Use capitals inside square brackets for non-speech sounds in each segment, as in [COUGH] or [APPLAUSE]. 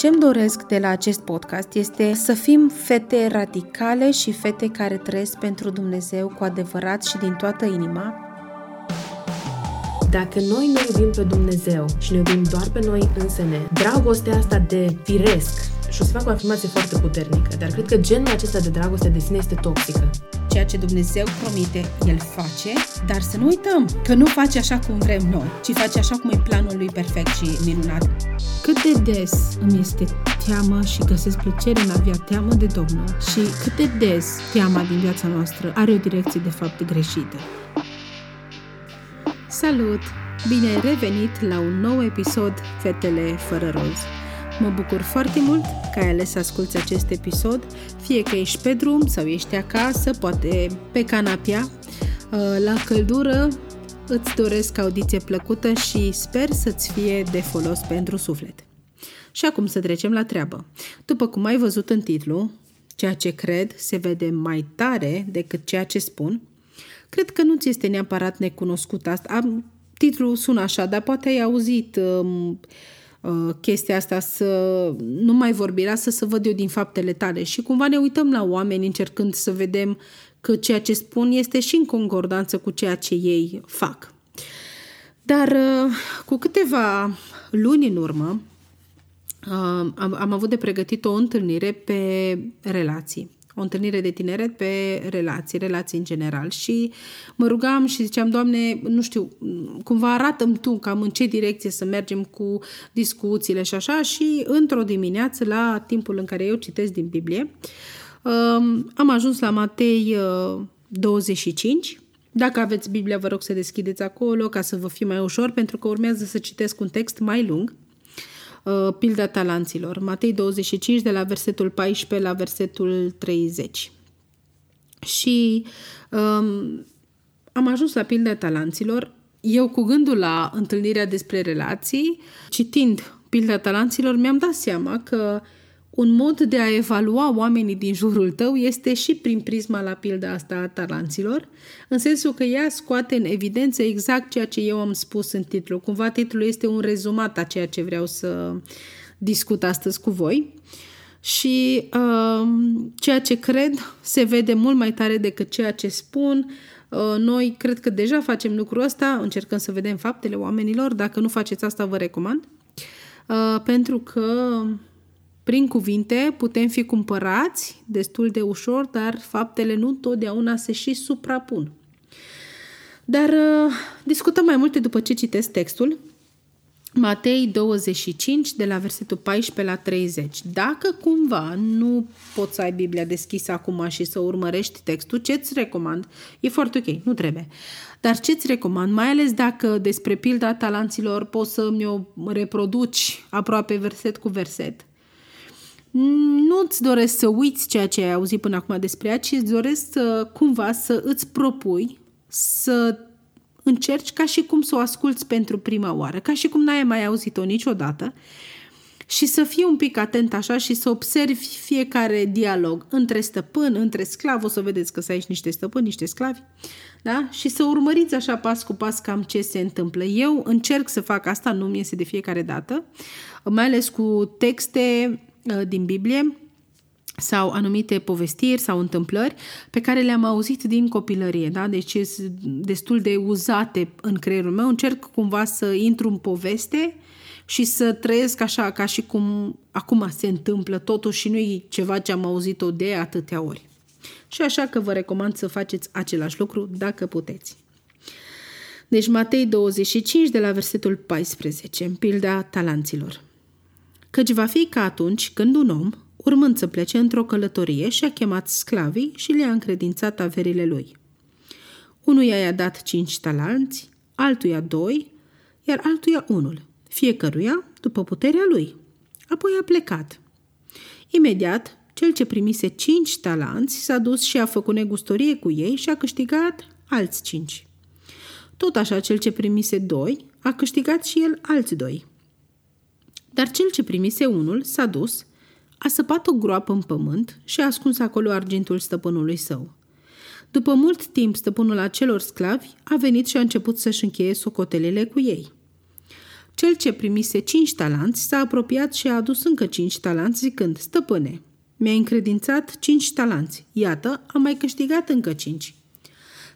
Ce-mi doresc de la acest podcast este să fim fete radicale și fete care trăiesc pentru Dumnezeu cu adevărat și din toată inima. Dacă noi ne iubim pe Dumnezeu și ne iubim doar pe noi însene, dragostea asta de firesc, și o să fac o afirmație foarte puternică, dar cred că genul acesta de dragoste de sine este toxică. Ceea ce Dumnezeu promite, El face, dar să nu uităm că nu face așa cum vrem noi, ci face așa cum e planul Lui perfect și minunat. Cât de des îmi este teamă și găsesc plăcere în a avea teamă de Domnul și cât de des teama din viața noastră are o direcție de fapt greșită. Salut! Bine ai revenit la un nou episod Fetele fără roz. Mă bucur foarte mult că ai ales să asculți acest episod, fie că ești pe drum sau ești acasă, poate pe canapia, uh, la căldură, îți doresc audiție plăcută și sper să-ți fie de folos pentru suflet. Și acum să trecem la treabă. După cum ai văzut în titlu, ceea ce cred se vede mai tare decât ceea ce spun, cred că nu ți este neapărat necunoscut asta. Am, titlul sună așa, dar poate ai auzit um, uh, chestia asta să nu mai vorbi, lasă să văd eu din faptele tale și cumva ne uităm la oameni încercând să vedem că ceea ce spun este și în concordanță cu ceea ce ei fac. Dar uh, cu câteva luni în urmă uh, am, am avut de pregătit o întâlnire pe relații o întâlnire de tineret pe relații, relații în general. Și mă rugam și ziceam, Doamne, nu știu, cumva arată Tu cam în ce direcție să mergem cu discuțiile și așa. Și într-o dimineață, la timpul în care eu citesc din Biblie, um, am ajuns la Matei 25, uh, dacă aveți Biblia, vă rog să deschideți acolo ca să vă fie mai ușor, pentru că urmează să citesc un text mai lung. Uh, pilda talanților. Matei 25, de la versetul 14 la versetul 30. Și um, am ajuns la pilda talanților. Eu, cu gândul la întâlnirea despre relații, citind pilda talanților, mi-am dat seama că uh, un mod de a evalua oamenii din jurul tău este și prin prisma la pilda asta a talanților, în sensul că ea scoate în evidență exact ceea ce eu am spus în titlu. Cumva titlul este un rezumat a ceea ce vreau să discut astăzi cu voi. Și uh, ceea ce cred se vede mult mai tare decât ceea ce spun. Uh, noi cred că deja facem lucrul ăsta, încercăm să vedem faptele oamenilor. Dacă nu faceți asta, vă recomand. Uh, pentru că prin cuvinte putem fi cumpărați destul de ușor, dar faptele nu totdeauna se și suprapun. Dar uh, discutăm mai multe după ce citesc textul. Matei 25, de la versetul 14 la 30. Dacă cumva nu poți să ai Biblia deschisă acum și să urmărești textul, ce-ți recomand? E foarte ok, nu trebuie. Dar ce-ți recomand? Mai ales dacă despre pilda talanților poți să mi-o reproduci aproape verset cu verset nu-ți doresc să uiți ceea ce ai auzit până acum despre ea, ci îți doresc să, cumva să îți propui să încerci ca și cum să o asculți pentru prima oară, ca și cum n-ai mai auzit-o niciodată și să fii un pic atent așa și să observi fiecare dialog între stăpân, între sclav, o să vedeți că să aici niște stăpâni, niște sclavi, da? Și să urmăriți așa pas cu pas cam ce se întâmplă. Eu încerc să fac asta, nu mi iese de fiecare dată, mai ales cu texte Uh, din Biblie sau anumite povestiri sau întâmplări pe care le-am auzit din copilărie, da? deci sunt destul de uzate în creierul meu. Încerc cumva să intru în poveste și să trăiesc așa ca și cum acum se întâmplă totuși și nu e ceva ce am auzit-o de atâtea ori. Și așa că vă recomand să faceți același lucru dacă puteți. Deci Matei 25 de la versetul 14, în pilda talanților căci va fi ca atunci când un om, urmând să plece într-o călătorie, și-a chemat sclavii și le-a încredințat averile lui. Unuia i-a dat cinci talanți, altuia doi, iar altuia unul, fiecăruia după puterea lui. Apoi a plecat. Imediat, cel ce primise cinci talanți s-a dus și a făcut negustorie cu ei și a câștigat alți cinci. Tot așa, cel ce primise doi a câștigat și el alți doi. Dar cel ce primise unul s-a dus, a săpat o groapă în pământ și a ascuns acolo argintul stăpânului său. După mult timp, stăpânul acelor sclavi a venit și a început să-și încheie socotelele cu ei. Cel ce primise cinci talanți s-a apropiat și a adus încă cinci talanți zicând, Stăpâne, mi-a încredințat cinci talanți. Iată, am mai câștigat încă cinci.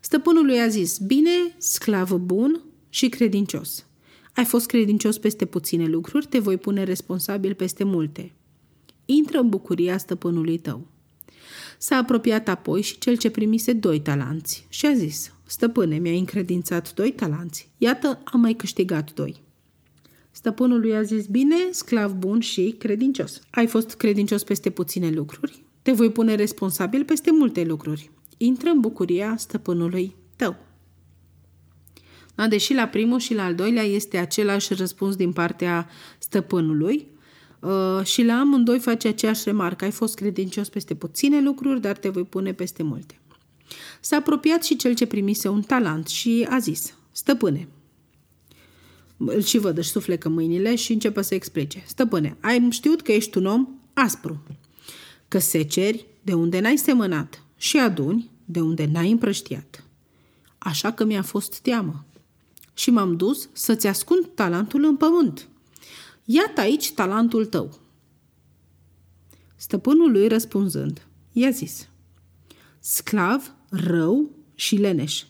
Stăpânul lui a zis, bine, sclav bun și credincios. Ai fost credincios peste puține lucruri, te voi pune responsabil peste multe. Intră în bucuria stăpânului tău. S-a apropiat apoi și cel ce primise doi talanți și a zis, Stăpâne, mi-ai încredințat doi talanți. Iată, am mai câștigat doi. Stăpânul lui a zis, bine, sclav bun și credincios. Ai fost credincios peste puține lucruri, te voi pune responsabil peste multe lucruri. Intră în bucuria stăpânului tău. Da, deși la primul și la al doilea este același răspuns din partea stăpânului, uh, și la amândoi face aceeași remarcă. Ai fost credincios peste puține lucruri, dar te voi pune peste multe. S-a apropiat și cel ce primise un talent și a zis, stăpâne, îl și văd, își suflecă mâinile și începe să explice. Stăpâne, ai știut că ești un om aspru, că seceri de unde n-ai semănat și aduni de unde n-ai împrăștiat. Așa că mi-a fost teamă și m-am dus să-ți ascund talentul în pământ. Iată aici talentul tău. Stăpânul lui răspunzând, i-a zis, sclav, rău și leneș.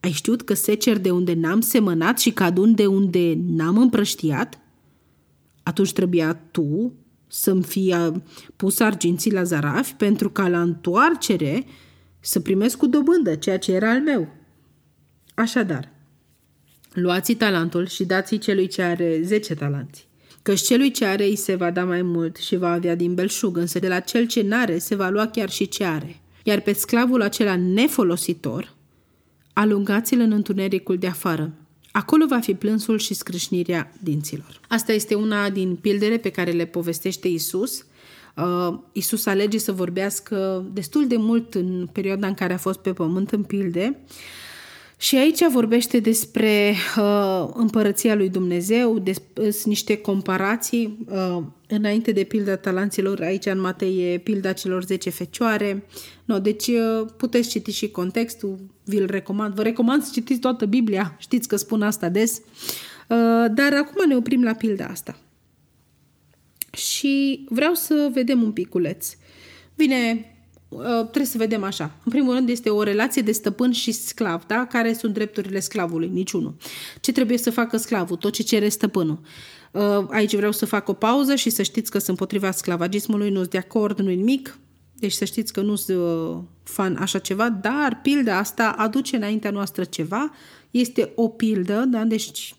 Ai știut că secer de unde n-am semănat și cadun de unde n-am împrăștiat? Atunci trebuia tu să-mi fie pus arginții la zarafi pentru ca la întoarcere să primesc cu dobândă ceea ce era al meu. Așadar, luați talentul și dați-i celui ce are zece talanți. Căci celui ce are îi se va da mai mult și va avea din belșug, însă de la cel ce n-are se va lua chiar și ce are. Iar pe sclavul acela nefolositor, alungați-l în întunericul de afară. Acolo va fi plânsul și scrâșnirea dinților. Asta este una din pildele pe care le povestește Isus. Uh, Isus alege să vorbească destul de mult în perioada în care a fost pe pământ în pilde. Și aici vorbește despre uh, împărăția lui Dumnezeu, despre niște comparații. Uh, înainte de pilda talanților, aici în Matei e pilda celor 10 fecioare. No, deci uh, puteți citi și contextul, vi-l recomand. Vă recomand să citiți toată Biblia, știți că spun asta des. Uh, dar acum ne oprim la pilda asta. Și vreau să vedem un piculeț. Vine Uh, trebuie să vedem așa. În primul rând este o relație de stăpân și sclav, da? Care sunt drepturile sclavului? Niciunul. Ce trebuie să facă sclavul? Tot ce cere stăpânul. Uh, aici vreau să fac o pauză și să știți că sunt împotriva sclavagismului, nu sunt de acord, nu nimic. Deci să știți că nu sunt uh, fan așa ceva, dar pilda asta aduce înaintea noastră ceva. Este o pildă, da? Deci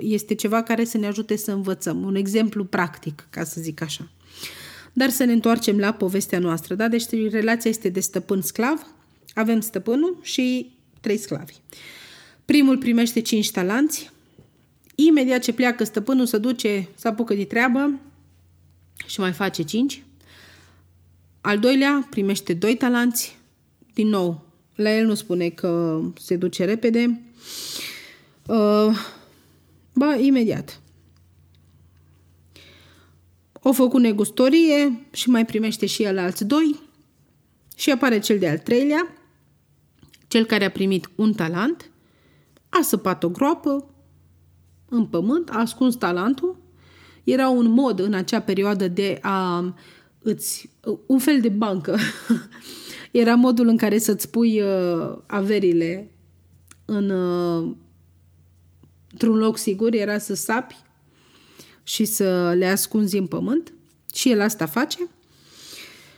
este ceva care să ne ajute să învățăm. Un exemplu practic, ca să zic așa. Dar să ne întoarcem la povestea noastră. Da? Deci relația este de stăpân-sclav. Avem stăpânul și trei sclavi. Primul primește cinci talanți. Imediat ce pleacă stăpânul, se duce, se apucă de treabă și mai face cinci. Al doilea primește doi talanți. Din nou, la el nu spune că se duce repede. Uh, ba, imediat. O făcut negustorie și mai primește și el alți doi și apare cel de-al treilea, cel care a primit un talent, a săpat o groapă în pământ, a ascuns talentul. Era un mod în acea perioadă de a îți, un fel de bancă. [LAUGHS] Era modul în care să-ți pui uh, averile în, uh, într-un loc sigur, era să sapi și să le ascunzi în pământ și el asta face.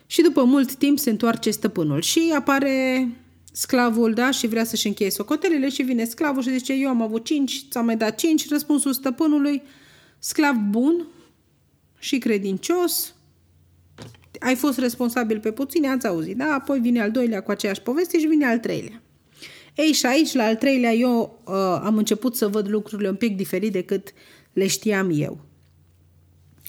Și după mult timp se întoarce stăpânul și apare sclavul, da, și vrea să-și încheie socotelele și vine sclavul și zice, eu am avut cinci, ți-am mai dat cinci, răspunsul stăpânului, sclav bun și credincios, ai fost responsabil pe puține, ați auzit, da? Apoi vine al doilea cu aceeași poveste și vine al treilea. Ei, și aici, la al treilea, eu uh, am început să văd lucrurile un pic diferit decât le știam eu.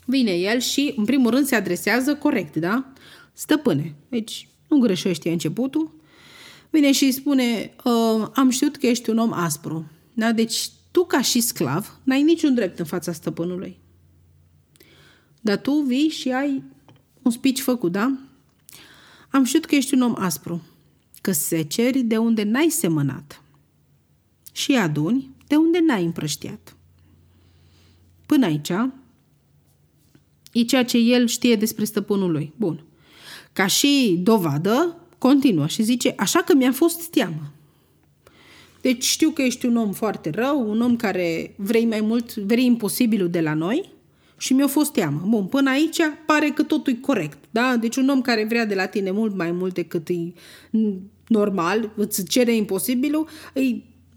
Vine el și, în primul rând, se adresează corect, da? Stăpâne. Deci, nu greșește începutul. Vine și îi spune, ă, am știut că ești un om aspru. Da? Deci, tu, ca și sclav, n-ai niciun drept în fața stăpânului. Dar tu vii și ai un speech făcut, da? Am știut că ești un om aspru, că seceri de unde n-ai semănat și aduni de unde n-ai împrăștiat. Până aici, e ceea ce el știe despre stăpânul lui. Bun. Ca și dovadă, continuă și zice, așa că mi-a fost teamă. Deci știu că ești un om foarte rău, un om care vrei mai mult, vrei imposibilul de la noi și mi-a fost teamă. Bun, până aici pare că totul e corect, da? Deci un om care vrea de la tine mult mai mult decât e normal, îți cere imposibilul, e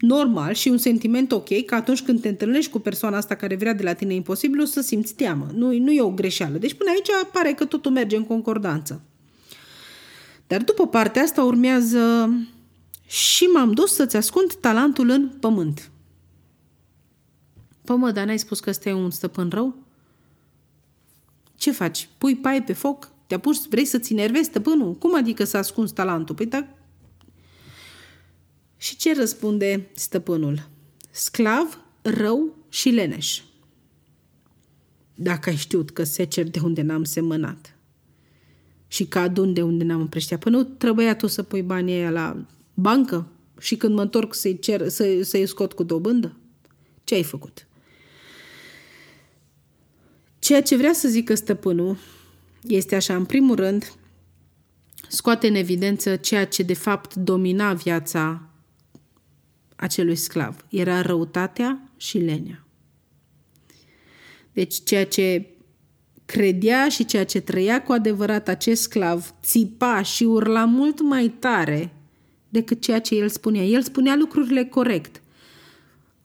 normal și un sentiment ok că atunci când te întâlnești cu persoana asta care vrea de la tine imposibilul să simți teamă. Nu, nu e o greșeală. Deci până aici pare că totul merge în concordanță. Dar după partea asta urmează și m-am dus să-ți ascund talentul în pământ. Păi mă, dar n-ai spus că ăsta e un stăpân rău? Ce faci? Pui paie pe foc? Te apuci, vrei să-ți enervezi stăpânul? Cum adică să ascunzi talentul? Păi da... Și ce răspunde stăpânul? Sclav, rău și leneș. Dacă ai știut că secer de unde n-am semănat și că adun de unde n-am împrăștea, până nu trebuia tu să pui banii aia la bancă și când mă întorc să-i, cer, să, să-i scot cu dobândă? Ce ai făcut? Ceea ce vrea să zică stăpânul este așa, în primul rând, scoate în evidență ceea ce de fapt domina viața acelui sclav. Era răutatea și lenea. Deci ceea ce credea și ceea ce trăia cu adevărat acest sclav țipa și urla mult mai tare decât ceea ce el spunea. El spunea lucrurile corect.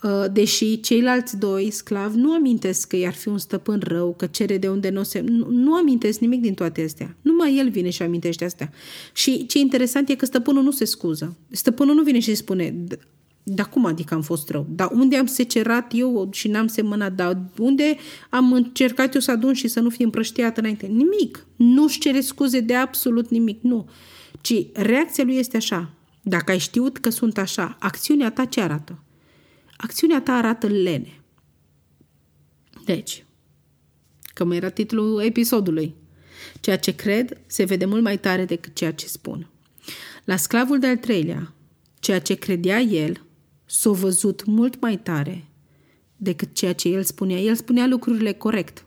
Uh, deși ceilalți doi sclavi nu amintesc că i-ar fi un stăpân rău, că cere de unde nu se... Nu, nu amintesc nimic din toate astea. Numai el vine și amintește astea. Și ce interesant e că stăpânul nu se scuză. Stăpânul nu vine și spune, dar cum adică am fost rău? Dar unde am secerat eu și n-am semănat? Dar unde am încercat eu să adun și să nu fie împrăștiat înainte? Nimic. Nu-și cere scuze de absolut nimic. Nu. Ci reacția lui este așa. Dacă ai știut că sunt așa, acțiunea ta ce arată? Acțiunea ta arată lene. Deci, că mai era titlul episodului. Ceea ce cred se vede mult mai tare decât ceea ce spun. La sclavul de-al treilea, ceea ce credea el s-a văzut mult mai tare decât ceea ce el spunea. El spunea lucrurile corect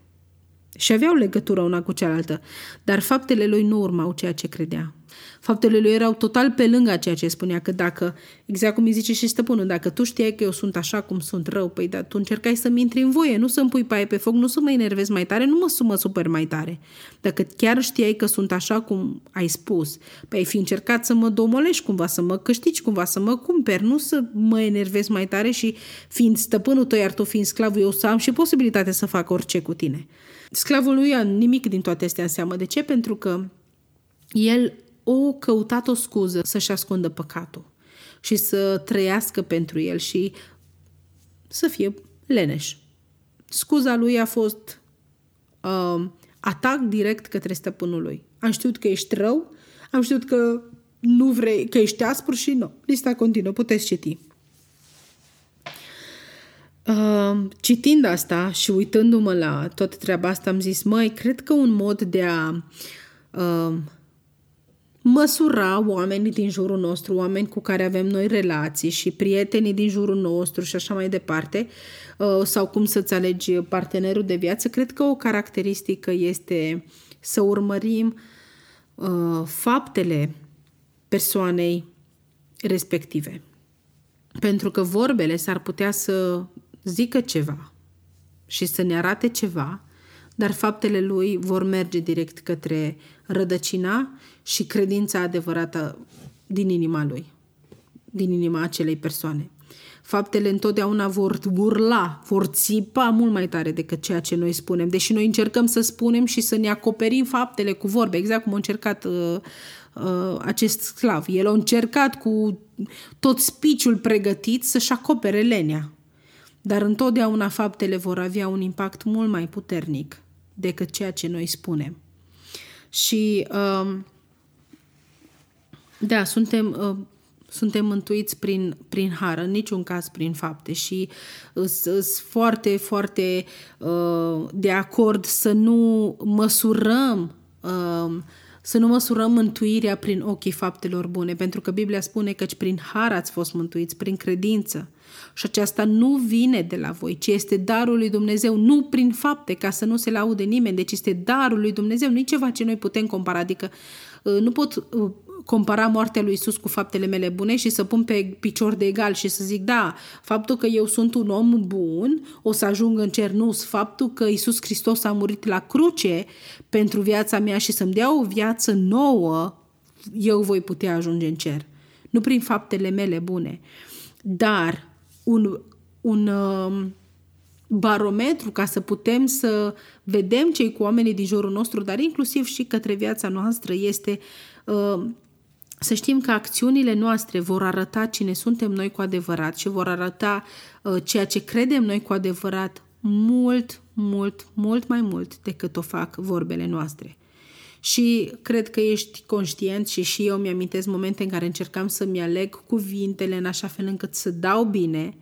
și aveau legătură una cu cealaltă, dar faptele lui nu urmau ceea ce credea. Faptele lui erau total pe lângă ceea ce spunea, că dacă, exact cum îi zice și stăpânul, dacă tu știai că eu sunt așa cum sunt rău, păi da, tu încercai să-mi intri în voie, nu să-mi pui paie pe foc, nu să mă enervezi mai tare, nu mă, să mă super mai tare. Dacă chiar știai că sunt așa cum ai spus, păi ai fi încercat să mă domolești cumva, să mă câștigi cumva, să mă cumperi, nu să mă enervezi mai tare și fiind stăpânul tău, iar tu fiind sclavul, eu să am și posibilitatea să fac orice cu tine. Sclavul lui ia nimic din toate astea în seamă. De ce? Pentru că el o căutat o scuză să-și ascundă păcatul și să trăiască pentru el și să fie leneș. Scuza lui a fost uh, atac direct către stăpânul lui. Am știut că ești rău, am știut că nu vrei, că ești aspru și nu. Lista continuă, puteți citi. Uh, citind asta și uitându-mă la toată treaba asta, am zis, măi, cred că un mod de a uh, măsura oamenii din jurul nostru, oameni cu care avem noi relații și prietenii din jurul nostru și așa mai departe, uh, sau cum să-ți alegi partenerul de viață, cred că o caracteristică este să urmărim uh, faptele persoanei respective. Pentru că vorbele s-ar putea să zică ceva și să ne arate ceva, dar faptele lui vor merge direct către rădăcina și credința adevărată din inima lui, din inima acelei persoane. Faptele întotdeauna vor urla, vor țipa mult mai tare decât ceea ce noi spunem, deși noi încercăm să spunem și să ne acoperim faptele cu vorbe, exact cum a încercat uh, uh, acest sclav. El a încercat cu tot spiciul pregătit să-și acopere lenea, dar întotdeauna faptele vor avea un impact mult mai puternic decât ceea ce noi spunem. Și um, da, suntem, uh, suntem mântuiți prin, prin har, în niciun caz prin fapte și sunt foarte, foarte uh, de acord să nu măsurăm uh, să nu măsurăm mântuirea prin ochii faptelor bune, pentru că Biblia spune că prin har ați fost mântuiți, prin credință. Și aceasta nu vine de la voi, ci este darul lui Dumnezeu, nu prin fapte, ca să nu se laude nimeni, deci este darul lui Dumnezeu, nu e ceva ce noi putem compara, adică uh, nu pot uh, compara moartea lui Isus cu faptele mele bune și să pun pe picior de egal și să zic, da, faptul că eu sunt un om bun o să ajung în cer, nu, faptul că Isus Hristos a murit la cruce pentru viața mea și să-mi dea o viață nouă, eu voi putea ajunge în cer. Nu prin faptele mele bune. Dar un, un uh, barometru ca să putem să vedem cei cu oamenii din jurul nostru, dar inclusiv și către viața noastră, este uh, să știm că acțiunile noastre vor arăta cine suntem noi cu adevărat și vor arăta uh, ceea ce credem noi cu adevărat mult, mult, mult mai mult decât o fac vorbele noastre. Și cred că ești conștient și și eu mi-amintesc momente în care încercam să-mi aleg cuvintele în așa fel încât să dau bine,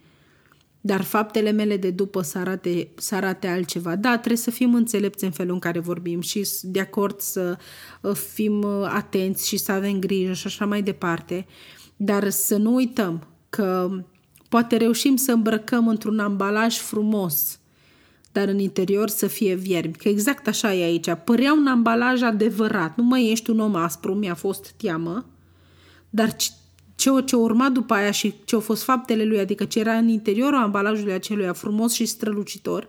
dar faptele mele de după să arate, să arate altceva. Da, trebuie să fim înțelepți în felul în care vorbim și de acord să uh, fim uh, atenți și să avem grijă și așa mai departe, dar să nu uităm că poate reușim să îmbrăcăm într-un ambalaj frumos, dar în interior să fie viermi. Că exact așa e aici. Părea un ambalaj adevărat. Nu mai ești un om aspru, mi-a fost teamă, dar ce, ce urma după aia și ce au fost faptele lui, adică ce era în interiorul ambalajului acelui frumos și strălucitor,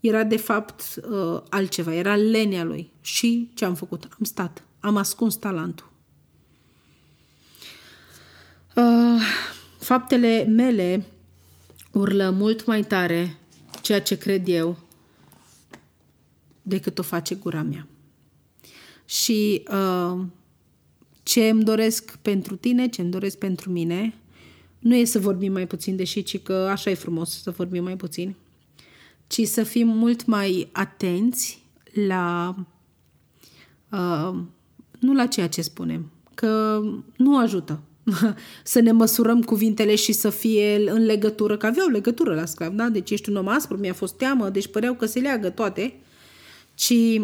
era de fapt uh, altceva, era lenea lui. Și ce am făcut? Am stat, am ascuns talentul. Uh, faptele mele urlă mult mai tare ceea ce cred eu decât o face gura mea. Și uh, ce îmi doresc pentru tine, ce îmi doresc pentru mine, nu e să vorbim mai puțin, deși ci că așa e frumos să vorbim mai puțin, ci să fim mult mai atenți la uh, nu la ceea ce spunem, că nu ajută [LAUGHS] să ne măsurăm cuvintele și să fie în legătură, că aveau legătură la sclav, da? Deci ești un om aspru, mi-a fost teamă, deci păreau că se leagă toate, ci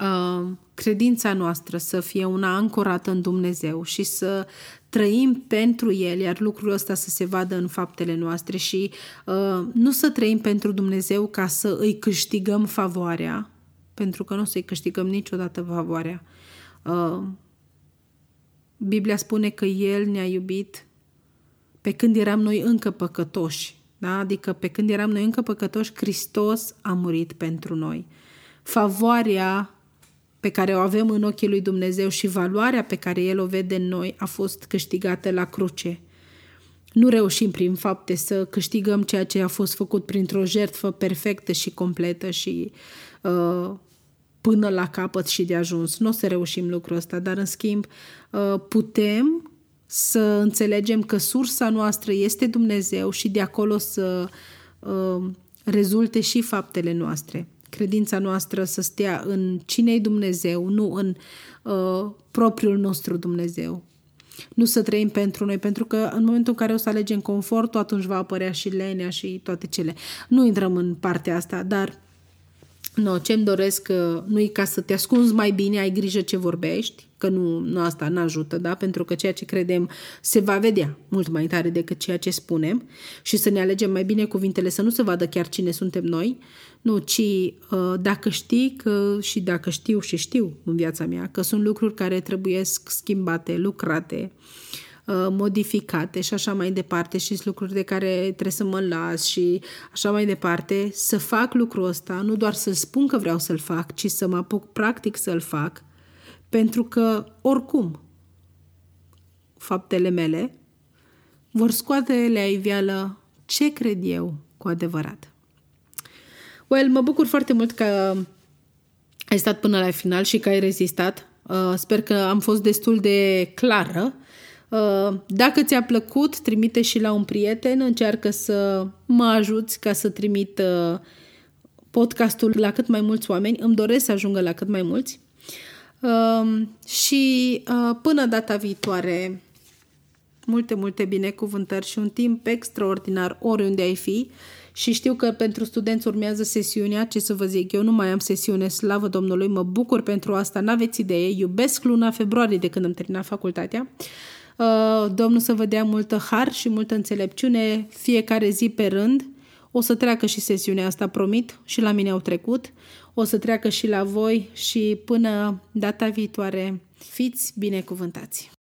uh, credința noastră să fie una ancorată în Dumnezeu și să trăim pentru El, iar lucrul ăsta să se vadă în faptele noastre și uh, nu să trăim pentru Dumnezeu ca să îi câștigăm favoarea, pentru că nu o să-i câștigăm niciodată favoarea. Uh, Biblia spune că El ne-a iubit pe când eram noi încă păcătoși. Da? Adică pe când eram noi încă păcătoși, Hristos a murit pentru noi. Favoarea pe care o avem în ochii lui Dumnezeu și valoarea pe care El o vede în noi a fost câștigată la cruce. Nu reușim prin fapte să câștigăm ceea ce a fost făcut printr-o jertfă perfectă și completă și uh, până la capăt și de ajuns. Nu o să reușim lucrul ăsta, dar în schimb uh, putem să înțelegem că sursa noastră este Dumnezeu și de acolo să uh, rezulte și faptele noastre credința noastră să stea în cine Dumnezeu, nu în uh, propriul nostru Dumnezeu. Nu să trăim pentru noi, pentru că în momentul în care o să alegem confortul, atunci va apărea și lenea și toate cele. Nu intrăm în partea asta, dar No, ce-mi doresc uh, nu e ca să te ascunzi mai bine, ai grijă ce vorbești, că nu, nu asta nu ajută, da? Pentru că ceea ce credem se va vedea mult mai tare decât ceea ce spunem și să ne alegem mai bine cuvintele, să nu se vadă chiar cine suntem noi, nu, ci uh, dacă știi că, și dacă știu și știu în viața mea că sunt lucruri care trebuie schimbate, lucrate, uh, Uh, modificate și așa mai departe și sunt lucruri de care trebuie să mă las și așa mai departe, să fac lucrul ăsta, nu doar să spun că vreau să-l fac, ci să mă apuc practic să-l fac, pentru că oricum faptele mele vor scoate la iveală ce cred eu cu adevărat. Well, mă bucur foarte mult că ai stat până la final și că ai rezistat. Uh, sper că am fost destul de clară Uh, dacă ți-a plăcut, trimite și la un prieten, încearcă să mă ajuți ca să trimit uh, podcastul la cât mai mulți oameni. Îmi doresc să ajungă la cât mai mulți. Um, și uh, până data viitoare, multe, multe binecuvântări și un timp extraordinar oriunde ai fi și știu că pentru studenți urmează sesiunea, ce să vă zic, eu nu mai am sesiune, slavă Domnului, mă bucur pentru asta, n-aveți idee, iubesc luna februarie de când am terminat facultatea. Uh, Domnul să vă dea multă har și multă înțelepciune fiecare zi pe rând. O să treacă și sesiunea asta, promit, și la mine au trecut. O să treacă și la voi și până data viitoare, fiți binecuvântați!